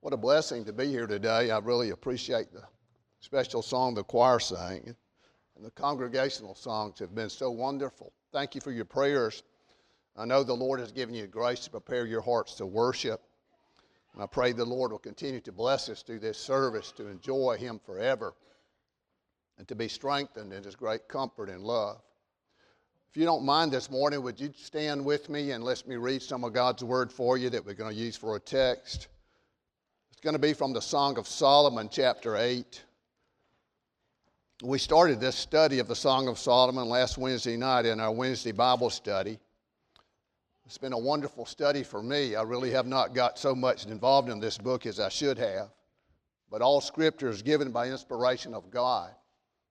What a blessing to be here today. I really appreciate the special song the choir sang, and the congregational songs have been so wonderful. Thank you for your prayers. I know the Lord has given you grace to prepare your hearts to worship. And I pray the Lord will continue to bless us through this service to enjoy Him forever and to be strengthened in His great comfort and love. If you don't mind this morning, would you stand with me and let me read some of God's Word for you that we're going to use for a text? It's going to be from the Song of Solomon, chapter 8. We started this study of the Song of Solomon last Wednesday night in our Wednesday Bible study. It's been a wonderful study for me. I really have not got so much involved in this book as I should have. But all scripture is given by inspiration of God.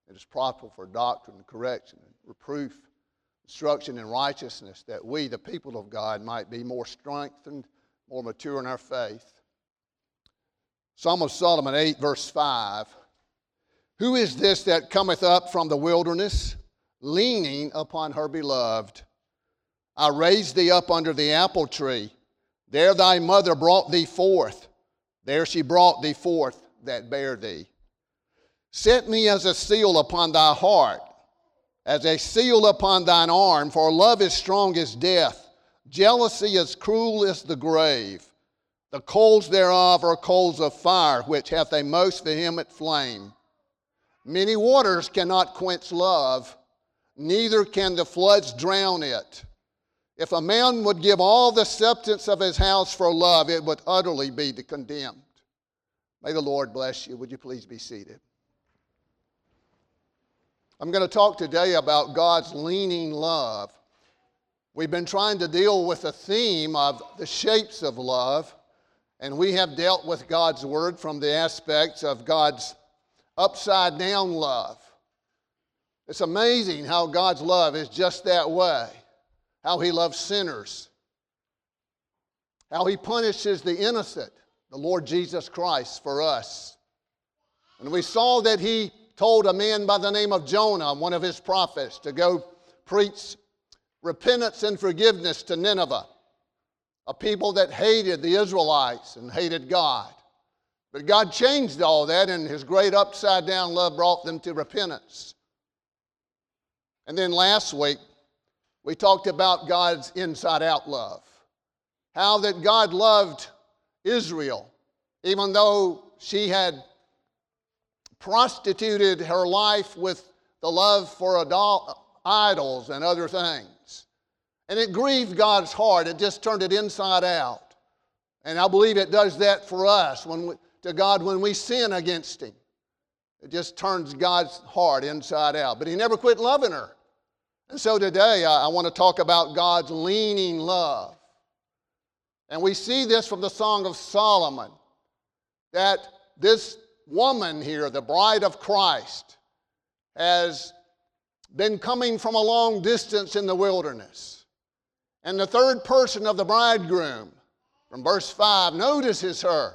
It is profitable for doctrine, correction, reproof, instruction in righteousness, that we, the people of God, might be more strengthened, more mature in our faith. Psalm of Solomon 8, verse 5. Who is this that cometh up from the wilderness, leaning upon her beloved? I raised thee up under the apple tree. There thy mother brought thee forth. There she brought thee forth that bare thee. Set me as a seal upon thy heart, as a seal upon thine arm, for love is strong as death, jealousy is cruel as the grave. The coals thereof are coals of fire, which hath a most vehement flame. Many waters cannot quench love, neither can the floods drown it. If a man would give all the substance of his house for love, it would utterly be condemned. May the Lord bless you. Would you please be seated? I'm going to talk today about God's leaning love. We've been trying to deal with the theme of the shapes of love, and we have dealt with God's Word from the aspects of God's upside down love. It's amazing how God's love is just that way, how He loves sinners, how He punishes the innocent, the Lord Jesus Christ, for us. And we saw that He told a man by the name of Jonah, one of His prophets, to go preach repentance and forgiveness to Nineveh, a people that hated the Israelites and hated God. But God changed all that, and His great upside down love brought them to repentance. And then last week, we talked about God's inside out love. How that God loved Israel, even though she had prostituted her life with the love for idols and other things. And it grieved God's heart. It just turned it inside out. And I believe it does that for us when we, to God when we sin against Him. It just turns God's heart inside out. But He never quit loving her. And so today I, I want to talk about God's leaning love. And we see this from the Song of Solomon that this woman here, the bride of Christ, has been coming from a long distance in the wilderness. And the third person of the bridegroom, from verse 5, notices her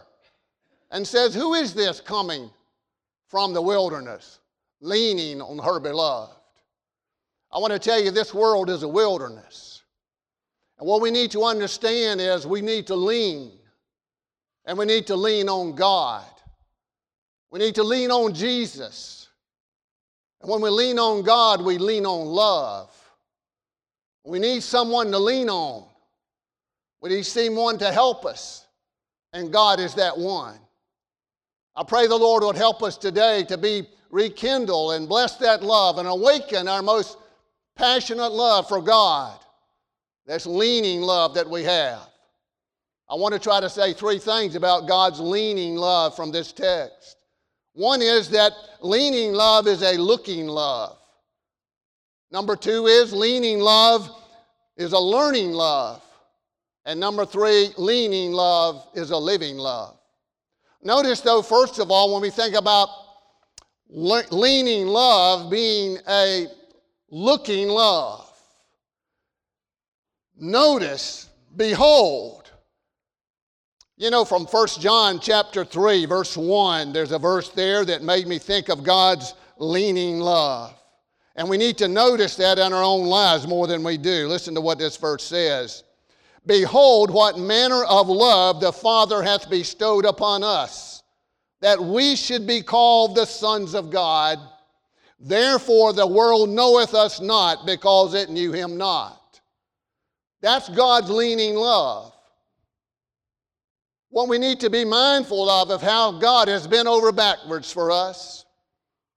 and says, Who is this coming from the wilderness, leaning on her beloved? I want to tell you, this world is a wilderness. And what we need to understand is we need to lean, and we need to lean on God. We need to lean on Jesus. And when we lean on God, we lean on love. We need someone to lean on. We need someone to help us. And God is that one. I pray the Lord would help us today to be rekindle and bless that love and awaken our most passionate love for God. That's leaning love that we have. I want to try to say three things about God's leaning love from this text. One is that leaning love is a looking love. Number two is leaning love is a learning love. And number three, leaning love is a living love. Notice, though, first of all, when we think about leaning love being a looking love, notice, behold. You know, from 1 John chapter 3, verse 1, there's a verse there that made me think of God's leaning love. And we need to notice that in our own lives more than we do. Listen to what this verse says. Behold, what manner of love the Father hath bestowed upon us, that we should be called the sons of God. Therefore, the world knoweth us not because it knew him not. That's God's leaning love. What we need to be mindful of of how God has been over backwards for us.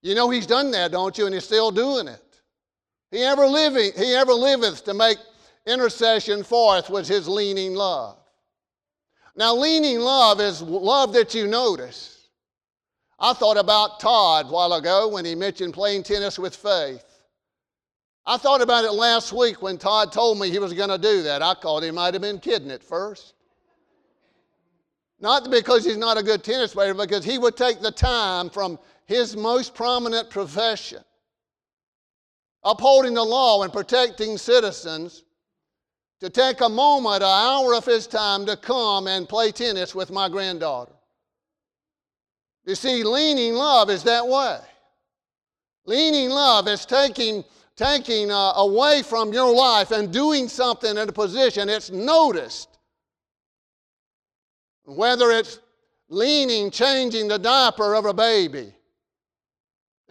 You know He's done that, don't you? And He's still doing it. He ever living, He ever liveth to make intercession for us with His leaning love. Now, leaning love is love that you notice. I thought about Todd a while ago when he mentioned playing tennis with faith. I thought about it last week when Todd told me he was going to do that. I thought he might have been kidding at first. Not because he's not a good tennis player, because he would take the time from his most prominent profession, upholding the law and protecting citizens, to take a moment, an hour of his time to come and play tennis with my granddaughter. You see, leaning love is that way. Leaning love is taking, taking uh, away from your life and doing something in a position it's noticed. Whether it's leaning, changing the diaper of a baby,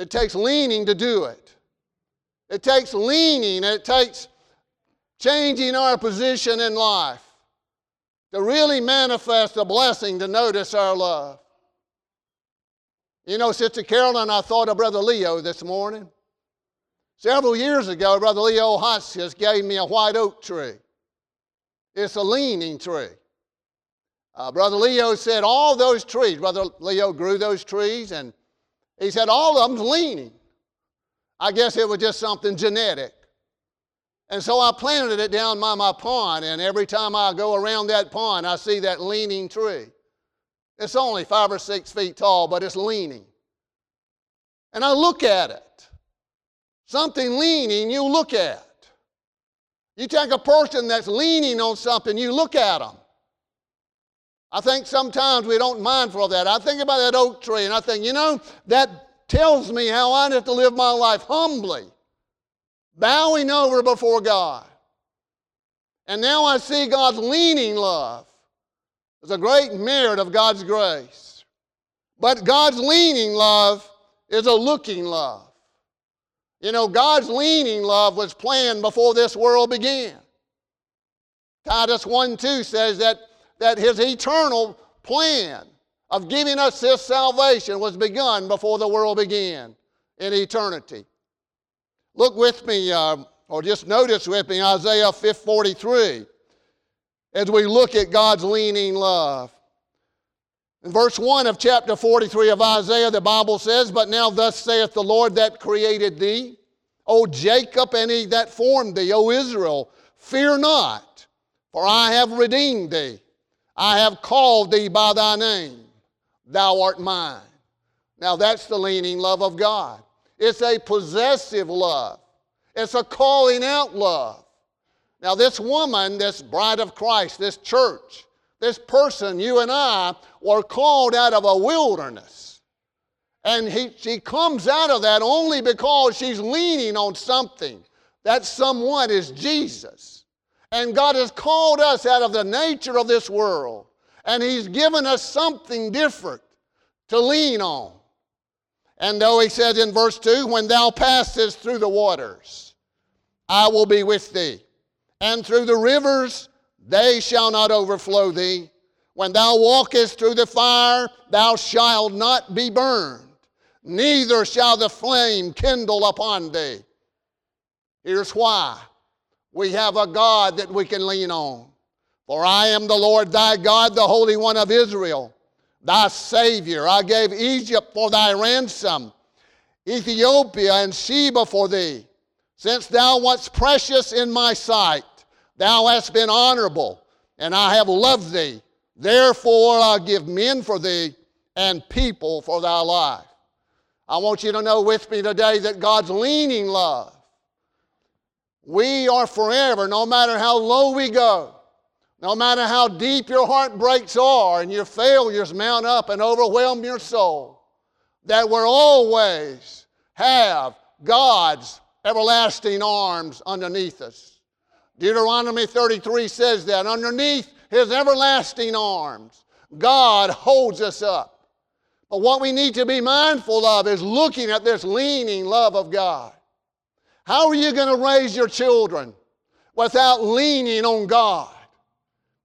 it takes leaning to do it. It takes leaning, it takes changing our position in life to really manifest a blessing to notice our love. You know, Sister Carolyn, I thought of Brother Leo this morning. Several years ago, Brother Leo Hotchkiss gave me a white oak tree. It's a leaning tree. Uh, Brother Leo said all those trees, Brother Leo grew those trees, and he said all of them's leaning. I guess it was just something genetic. And so I planted it down by my pond, and every time I go around that pond, I see that leaning tree. It's only five or six feet tall, but it's leaning. And I look at it. Something leaning, you look at. You take a person that's leaning on something, you look at them. I think sometimes we don't mindful of that. I think about that oak tree and I think, you know, that tells me how I have to live my life humbly, bowing over before God. And now I see God's leaning love. It's a great merit of God's grace. But God's leaning love is a looking love. You know, God's leaning love was planned before this world began. Titus 1 2 says that, that his eternal plan of giving us this salvation was begun before the world began in eternity. Look with me, uh, or just notice with me, Isaiah 43 as we look at God's leaning love. In verse 1 of chapter 43 of Isaiah, the Bible says, But now thus saith the Lord that created thee, O Jacob, and he that formed thee, O Israel, fear not, for I have redeemed thee. I have called thee by thy name. Thou art mine. Now that's the leaning love of God. It's a possessive love, it's a calling out love. Now, this woman, this bride of Christ, this church, this person, you and I, were called out of a wilderness. And he, she comes out of that only because she's leaning on something. That someone is Jesus. And God has called us out of the nature of this world. And He's given us something different to lean on. And though He says in verse 2, When thou passest through the waters, I will be with thee and through the rivers they shall not overflow thee. When thou walkest through the fire, thou shalt not be burned, neither shall the flame kindle upon thee. Here's why we have a God that we can lean on. For I am the Lord thy God, the Holy One of Israel, thy Savior. I gave Egypt for thy ransom, Ethiopia and Sheba for thee, since thou wast precious in my sight. Thou hast been honorable, and I have loved thee. Therefore, I'll give men for thee and people for thy life. I want you to know with me today that God's leaning love. We are forever, no matter how low we go, no matter how deep your heartbreaks are and your failures mount up and overwhelm your soul, that we'll always have God's everlasting arms underneath us. Deuteronomy 33 says that underneath his everlasting arms, God holds us up. But what we need to be mindful of is looking at this leaning love of God. How are you going to raise your children without leaning on God?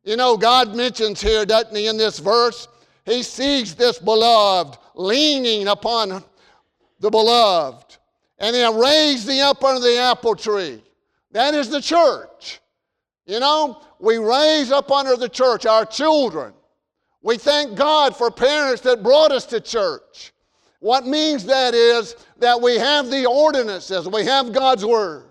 You know, God mentions here, doesn't He, in this verse? He sees this beloved leaning upon the beloved, and He raised thee up under the apple tree. That is the church. You know, we raise up under the church our children. We thank God for parents that brought us to church. What means that is that we have the ordinances, we have God's Word.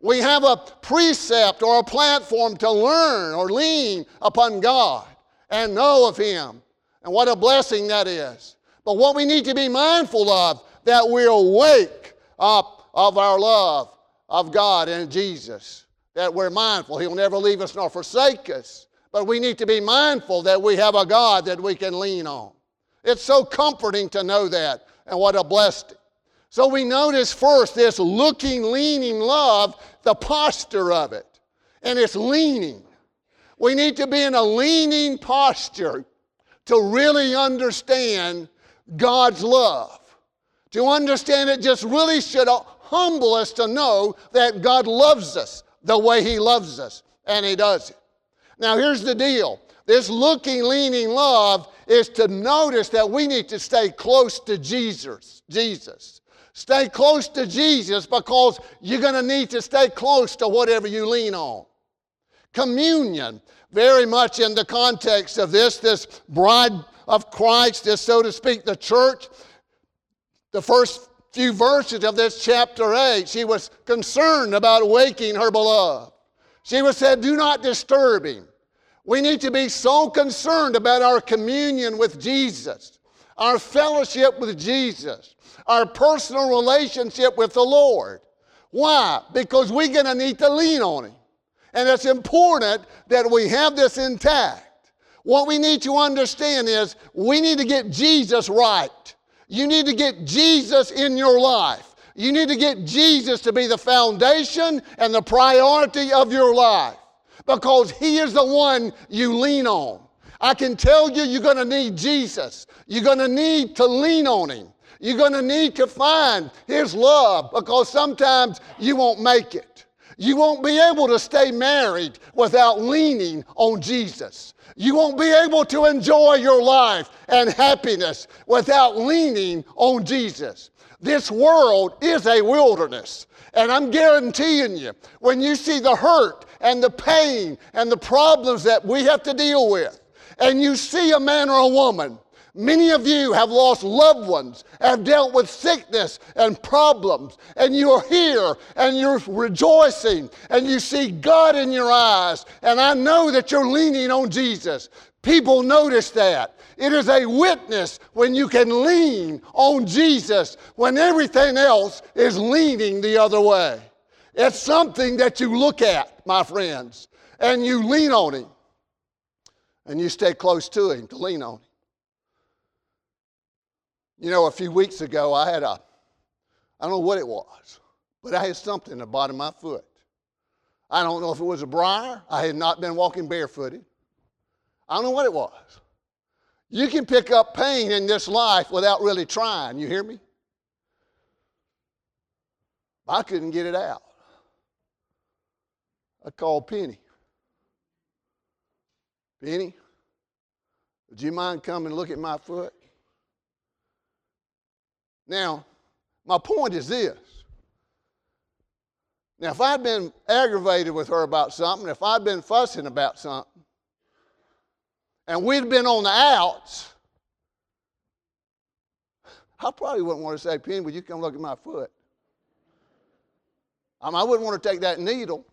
We have a precept or a platform to learn or lean upon God and know of Him. And what a blessing that is. But what we need to be mindful of, that we'll wake up of our love of God and Jesus. That we're mindful. He'll never leave us nor forsake us. But we need to be mindful that we have a God that we can lean on. It's so comforting to know that, and what a blessing. So we notice first this looking, leaning love, the posture of it. And it's leaning. We need to be in a leaning posture to really understand God's love. To understand it just really should humble us to know that God loves us the way He loves us, and He does it. Now, here's the deal this looking, leaning love is to notice that we need to stay close to Jesus. Jesus. Stay close to Jesus because you're going to need to stay close to whatever you lean on. Communion, very much in the context of this, this bride of Christ, this, so to speak, the church. The first few verses of this chapter 8, she was concerned about waking her beloved. She was said, Do not disturb him. We need to be so concerned about our communion with Jesus, our fellowship with Jesus, our personal relationship with the Lord. Why? Because we're going to need to lean on Him. And it's important that we have this intact. What we need to understand is we need to get Jesus right. You need to get Jesus in your life. You need to get Jesus to be the foundation and the priority of your life because He is the one you lean on. I can tell you, you're going to need Jesus. You're going to need to lean on Him. You're going to need to find His love because sometimes you won't make it. You won't be able to stay married without leaning on Jesus. You won't be able to enjoy your life and happiness without leaning on Jesus. This world is a wilderness. And I'm guaranteeing you, when you see the hurt and the pain and the problems that we have to deal with, and you see a man or a woman Many of you have lost loved ones, have dealt with sickness and problems, and you're here and you're rejoicing and you see God in your eyes. And I know that you're leaning on Jesus. People notice that. It is a witness when you can lean on Jesus when everything else is leaning the other way. It's something that you look at, my friends, and you lean on Him. And you stay close to Him to lean on Him. You know, a few weeks ago, I had a, I don't know what it was, but I had something in the bottom of my foot. I don't know if it was a briar. I had not been walking barefooted. I don't know what it was. You can pick up pain in this life without really trying. You hear me? I couldn't get it out. I called Penny. Penny, would you mind coming and look at my foot? Now, my point is this. Now, if I'd been aggravated with her about something, if I'd been fussing about something, and we'd been on the outs, I probably wouldn't want to say, Penny, would you come look at my foot? I, mean, I wouldn't want to take that needle.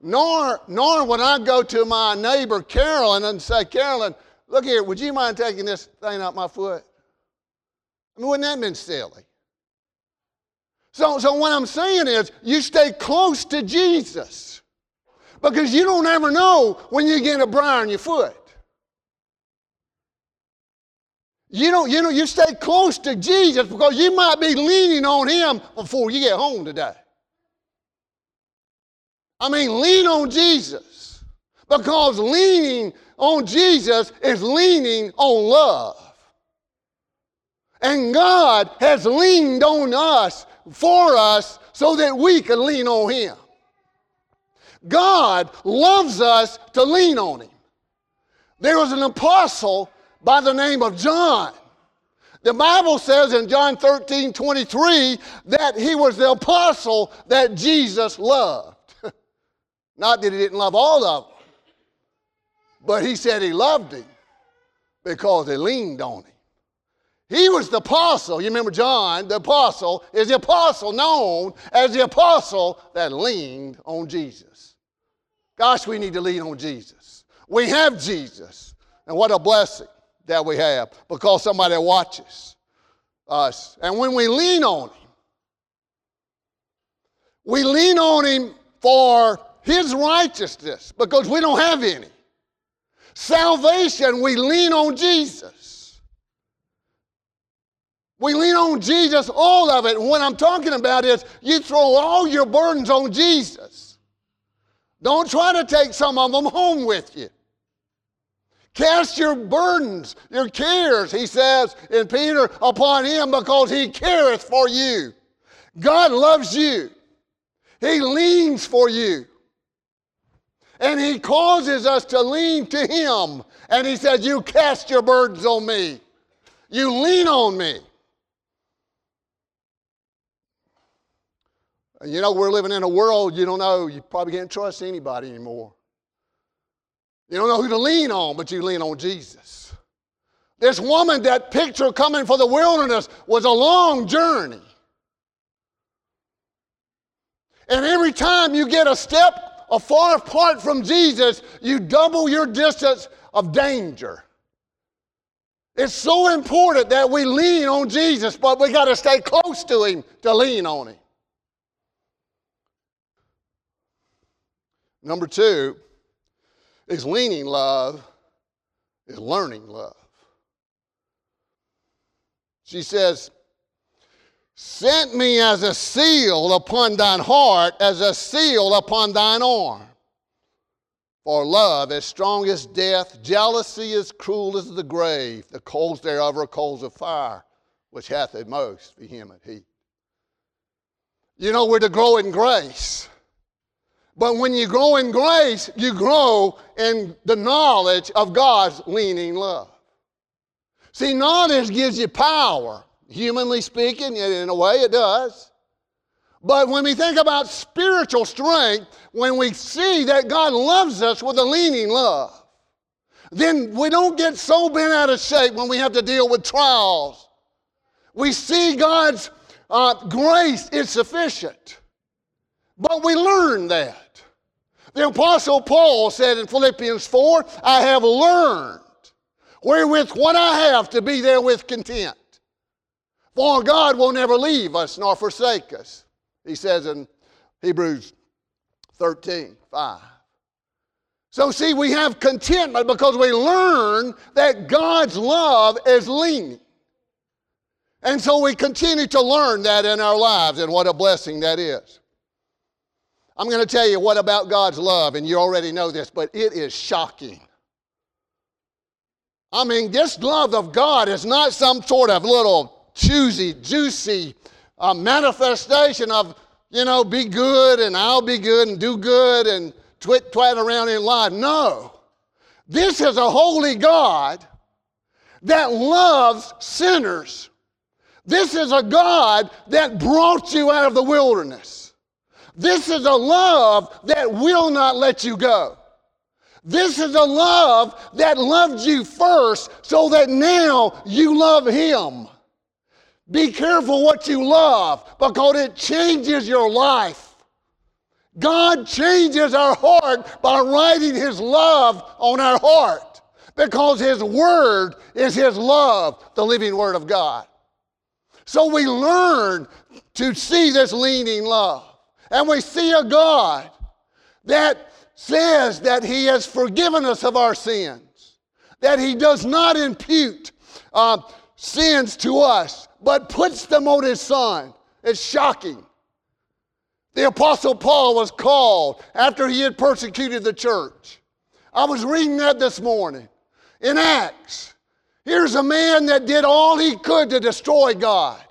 Nor, nor would I go to my neighbor Carolyn and say, Carolyn, Look here, would you mind taking this thing out my foot? I mean, wouldn't that have been silly? So, so what I'm saying is, you stay close to Jesus because you don't ever know when you get a briar in your foot. You don't, you know, you stay close to Jesus because you might be leaning on Him before you get home today. I mean, lean on Jesus. Because leaning on Jesus is leaning on love. And God has leaned on us for us so that we can lean on Him. God loves us to lean on Him. There was an apostle by the name of John. The Bible says in John 13 23 that he was the apostle that Jesus loved. Not that he didn't love all of them, but he said he loved him because they leaned on him. He was the apostle. You remember John, the apostle, is the apostle known as the apostle that leaned on Jesus. Gosh, we need to lean on Jesus. We have Jesus, and what a blessing that we have because somebody watches us. And when we lean on Him, we lean on Him for His righteousness because we don't have any. Salvation, we lean on Jesus. We lean on Jesus, all of it. And what I'm talking about is you throw all your burdens on Jesus. Don't try to take some of them home with you. Cast your burdens, your cares, he says in Peter, upon him because he careth for you. God loves you. He leans for you. And he causes us to lean to him. And he says, You cast your burdens on me. You lean on me. You know, we're living in a world you don't know, you probably can't trust anybody anymore. You don't know who to lean on, but you lean on Jesus. This woman, that picture coming for the wilderness was a long journey. And every time you get a step a far apart from Jesus, you double your distance of danger. It's so important that we lean on Jesus, but we got to stay close to Him to lean on Him. Number two, is leaning love, is learning love. She says, Sent me as a seal upon thine heart, as a seal upon thine arm. For love is strong as death, jealousy is cruel as the grave. The coals thereof are coals of fire, which hath a most vehement heat. You know, we're to grow in grace. But when you grow in grace, you grow in the knowledge of God's leaning love. See, knowledge gives you power. Humanly speaking, in a way it does. But when we think about spiritual strength, when we see that God loves us with a leaning love, then we don't get so bent out of shape when we have to deal with trials. We see God's uh, grace is sufficient. But we learn that. The Apostle Paul said in Philippians 4, I have learned wherewith what I have to be therewith content. For God will never leave us nor forsake us. He says in Hebrews 13, 5. So, see, we have contentment because we learn that God's love is leaning. And so we continue to learn that in our lives, and what a blessing that is. I'm going to tell you what about God's love, and you already know this, but it is shocking. I mean, this love of God is not some sort of little choosy, juicy uh, manifestation of, you know, be good and I'll be good and do good and twit twat around in life. No. This is a holy God that loves sinners. This is a God that brought you out of the wilderness. This is a love that will not let you go. This is a love that loved you first so that now you love Him. Be careful what you love because it changes your life. God changes our heart by writing His love on our heart because His Word is His love, the living Word of God. So we learn to see this leaning love. And we see a God that says that He has forgiven us of our sins, that He does not impute uh, sins to us, but puts them on His Son. It's shocking. The Apostle Paul was called after he had persecuted the church. I was reading that this morning in Acts. Here's a man that did all he could to destroy God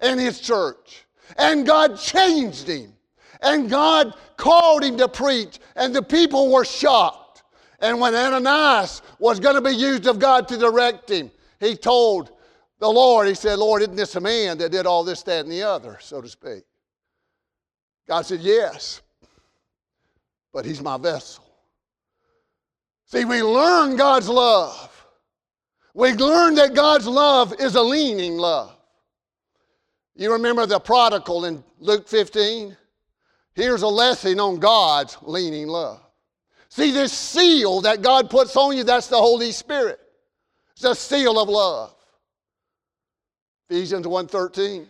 and his church. And God changed him. And God called him to preach. And the people were shocked. And when Ananias was going to be used of God to direct him, he told the Lord, he said, Lord, isn't this a man that did all this, that, and the other, so to speak? God said, Yes, but he's my vessel. See, we learn God's love. We learn that God's love is a leaning love. You remember the prodigal in Luke 15? Here's a lesson on God's leaning love. See, this seal that God puts on you, that's the Holy Spirit. It's a seal of love. Ephesians 1:13.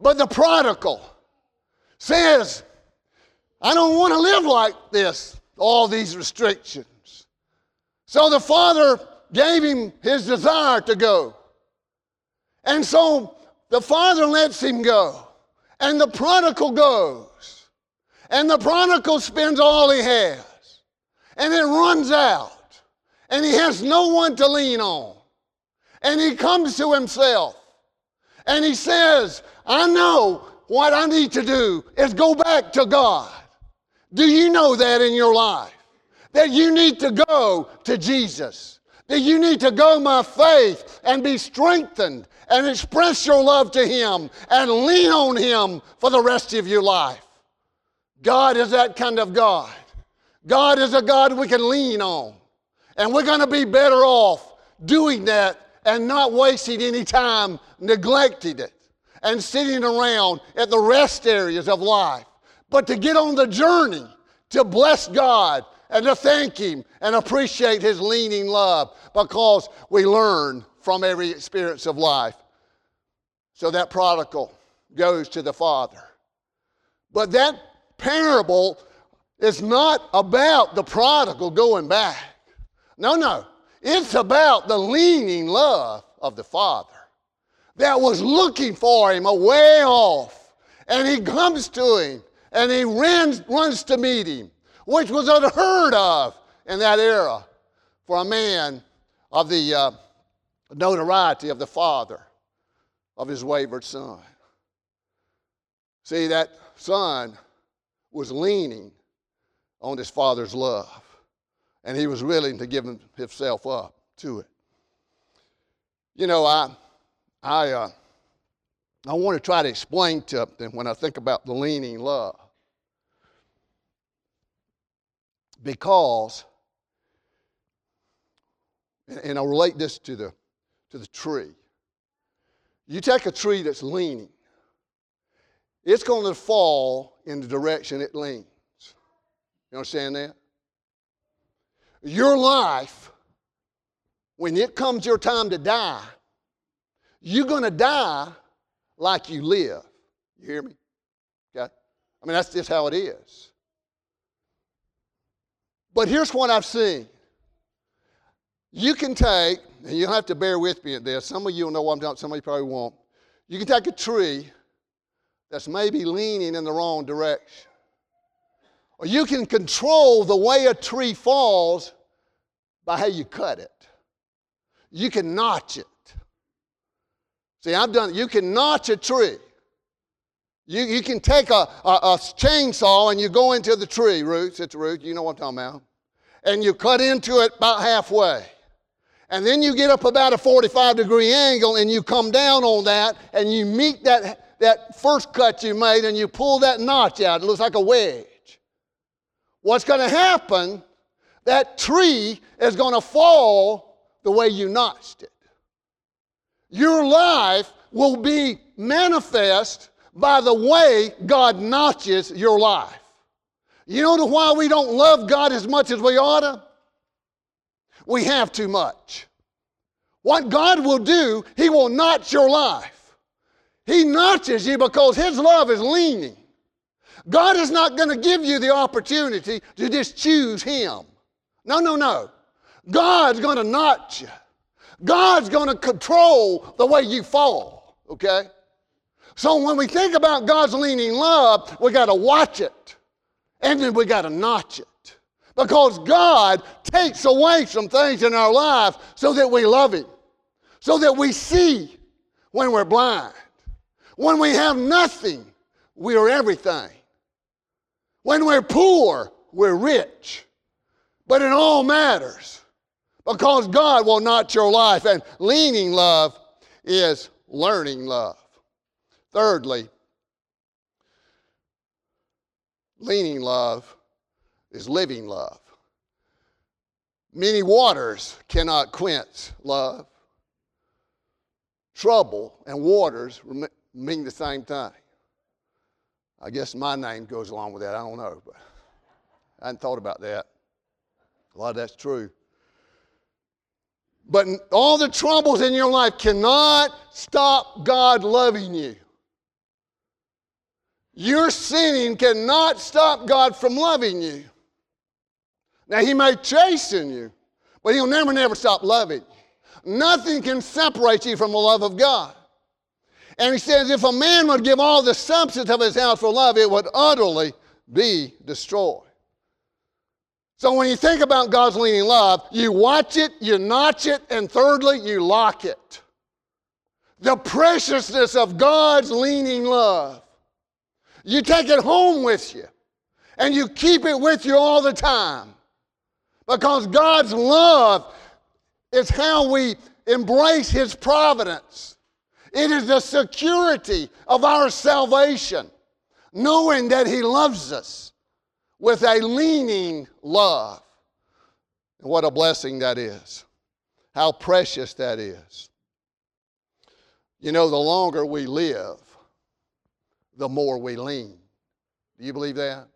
But the prodigal says, I don't want to live like this, all these restrictions. So the father gave him his desire to go. And so the father lets him go. And the prodigal goes. And the prodigal spends all he has. And it runs out. And he has no one to lean on. And he comes to himself. And he says, I know what I need to do is go back to God. Do you know that in your life? That you need to go to Jesus. That you need to go by faith and be strengthened and express your love to Him and lean on Him for the rest of your life. God is that kind of God. God is a God we can lean on. And we're going to be better off doing that and not wasting any time neglecting it and sitting around at the rest areas of life, but to get on the journey to bless God and to thank Him and appreciate His leaning love because we learn from every experience of life. So that prodigal goes to the Father. But that parable is not about the prodigal going back. No, no. It's about the leaning love of the Father that was looking for him a way off. And he comes to him and he runs, runs to meet him, which was unheard of in that era for a man of the uh, notoriety of the father of his wayward son. See, that son was leaning on his father's love, and he was willing to give himself up to it. You know, I, I, uh, I want to try to explain to them when I think about the leaning love. Because, and I'll relate this to the, to the tree. You take a tree that's leaning, it's going to fall in the direction it leans. You understand that? Your life, when it comes your time to die, you're going to die like you live. You hear me? Okay? I mean, that's just how it is. But here's what I've seen. You can take, and you'll have to bear with me at this. Some of you will know what I'm talking some of you probably won't. You can take a tree that's maybe leaning in the wrong direction. Or you can control the way a tree falls by how you cut it. You can notch it. See, I've done, it, you can notch a tree. You, you can take a, a, a chainsaw and you go into the tree, roots, it's root, you know what I'm talking about. And you cut into it about halfway. And then you get up about a 45 degree angle and you come down on that and you meet that, that first cut you made and you pull that notch out. It looks like a wedge. What's going to happen, that tree is going to fall the way you notched it your life will be manifest by the way God notches your life. You know why we don't love God as much as we ought to? We have too much. What God will do, He will notch your life. He notches you because His love is leaning. God is not going to give you the opportunity to just choose Him. No, no, no. God's going to notch you. God's going to control the way you fall, okay? So when we think about God's leaning love, we got to watch it and then we got to notch it. Because God takes away some things in our life so that we love Him, so that we see when we're blind. When we have nothing, we are everything. When we're poor, we're rich. But in all matters because God will not your life. And leaning love is learning love. Thirdly, leaning love is living love. Many waters cannot quench love. Trouble and waters mean the same thing. I guess my name goes along with that. I don't know, but I hadn't thought about that. A lot of that's true. But all the troubles in your life cannot stop God loving you. Your sinning cannot stop God from loving you. Now, He may chasten you, but He'll never, never stop loving you. Nothing can separate you from the love of God. And He says, if a man would give all the substance of his house for love, it would utterly be destroyed. So when you think about God's leading love, you watch it, you notch it, and thirdly, you lock it. The preciousness of God's leaning love. You take it home with you, and you keep it with you all the time. Because God's love is how we embrace His providence. It is the security of our salvation, knowing that He loves us with a leaning love. And what a blessing that is. How precious that is. You know, the longer we live, the more we lean. Do you believe that?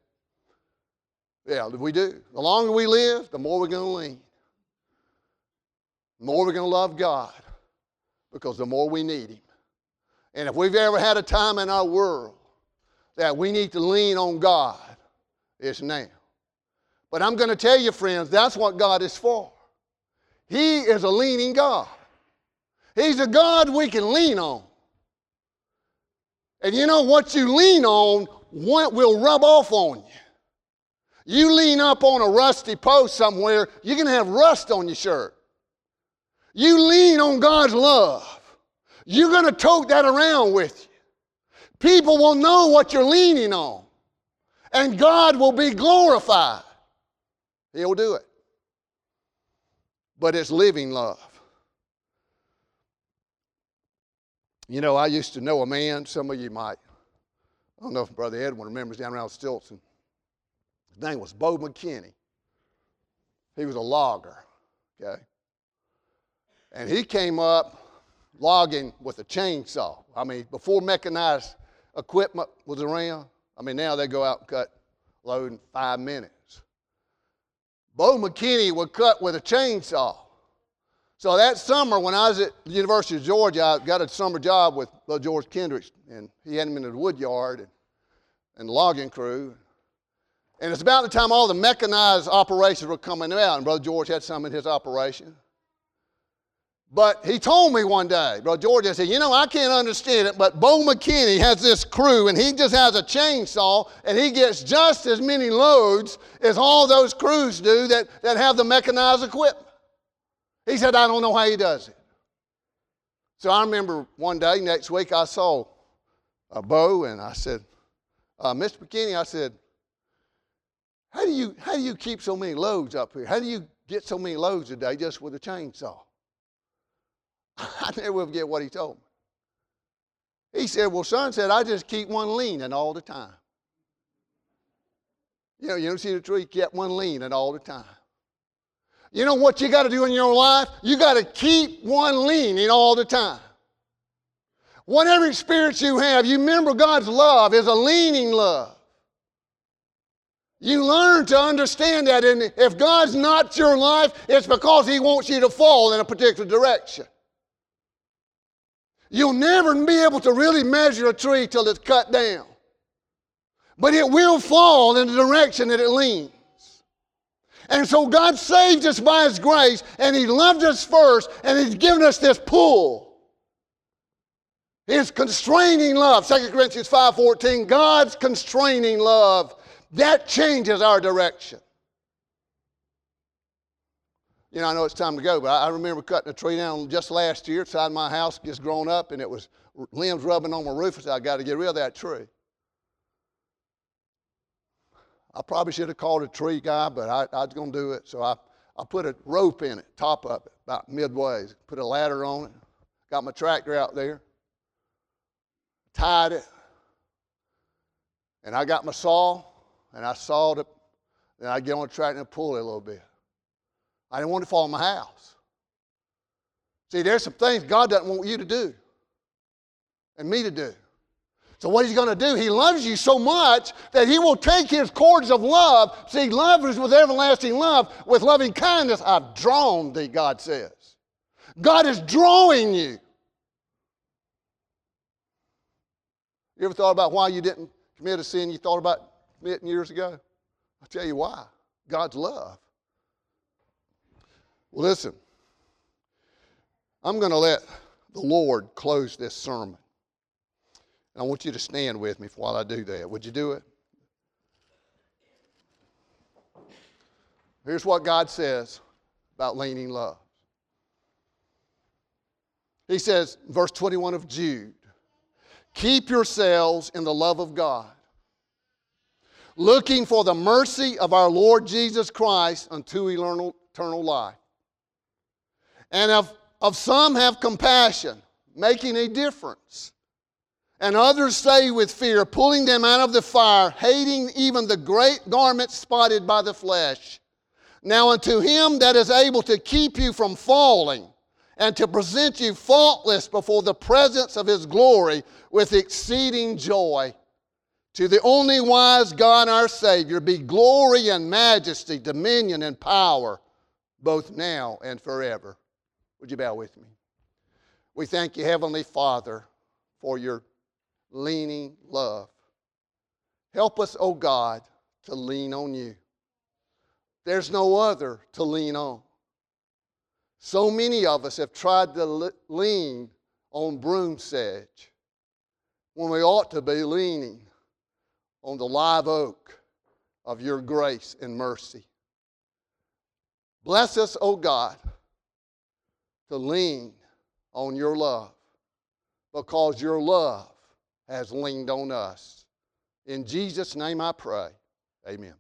Yeah, we do. The longer we live, the more we're going to lean. The more we're going to love God because the more we need Him. And if we've ever had a time in our world that we need to lean on God, it's now. But I'm going to tell you, friends, that's what God is for. He is a leaning God. He's a God we can lean on. And you know what you lean on what will rub off on you. You lean up on a rusty post somewhere, you're going to have rust on your shirt. You lean on God's love, you're going to tote that around with you. People will know what you're leaning on and God will be glorified. He'll do it. But it's living love. You know, I used to know a man, some of you might. I don't know if Brother Edwin remembers down around Stilson. His name was Bo McKinney. He was a logger, okay? And he came up logging with a chainsaw. I mean, before mechanized equipment was around, I mean, now they go out and cut load in five minutes. Bo McKinney would cut with a chainsaw. So that summer, when I was at the University of Georgia, I got a summer job with George Kendricks, and he had him in the wood yard and, and logging crew. And it's about the time all the mechanized operations were coming out, and Brother George had some in his operation. But he told me one day, Brother George, I said, you know, I can't understand it, but Bo McKinney has this crew and he just has a chainsaw and he gets just as many loads as all those crews do that, that have the mechanized equipment. He said, I don't know how he does it. So I remember one day, next week, I saw a Bo and I said, uh, Mr. McKinney, I said, how do, you, how do you keep so many loads up here? How do you get so many loads a day just with a chainsaw? I never forget what he told me. He said, Well, son said, I just keep one leaning all the time. You know, you don't see the tree, kept one leaning all the time. You know what you got to do in your life? You got to keep one leaning all the time. Whatever experience you have, you remember God's love is a leaning love. You learn to understand that, and if God's not your life, it's because He wants you to fall in a particular direction. You'll never be able to really measure a tree till it's cut down. But it will fall in the direction that it leans. And so God saved us by His grace, and He loved us first, and He's given us this pull. His constraining love, 2 Corinthians 5:14, God's constraining love, that changes our direction. You know, I know it's time to go, but I remember cutting a tree down just last year outside my house, just grown up, and it was limbs rubbing on my roof. I said, I got to get rid of that tree. I probably should have called a tree guy, but I, I was going to do it. So I, I put a rope in it, top of it, about midway. Put a ladder on it. Got my tractor out there. Tied it. And I got my saw, and I sawed it. and I get on the tractor and pull it a little bit. I didn't want to fall on my house. See, there's some things God doesn't want you to do and me to do. So, what he's going to do, he loves you so much that he will take his cords of love. See, love is with everlasting love, with loving kindness. I've drawn thee, God says. God is drawing you. You ever thought about why you didn't commit a sin you thought about committing years ago? I'll tell you why God's love. Well, listen, I'm going to let the Lord close this sermon. And I want you to stand with me while I do that. Would you do it? Here's what God says about leaning love. He says, verse 21 of Jude, keep yourselves in the love of God, looking for the mercy of our Lord Jesus Christ unto eternal, eternal life. And of, of some have compassion, making a difference and others say with fear, pulling them out of the fire, hating even the great garment spotted by the flesh. Now, unto him that is able to keep you from falling and to present you faultless before the presence of his glory with exceeding joy. To the only wise God our Savior be glory and majesty, dominion and power, both now and forever. Would you bow with me? We thank you, Heavenly Father, for your leaning love. Help us, O oh God, to lean on you. There's no other to lean on. So many of us have tried to lean on broom sedge when we ought to be leaning on the live oak of your grace and mercy. Bless us, O oh God, to lean on your love because your love has leaned on us. In Jesus' name I pray. Amen.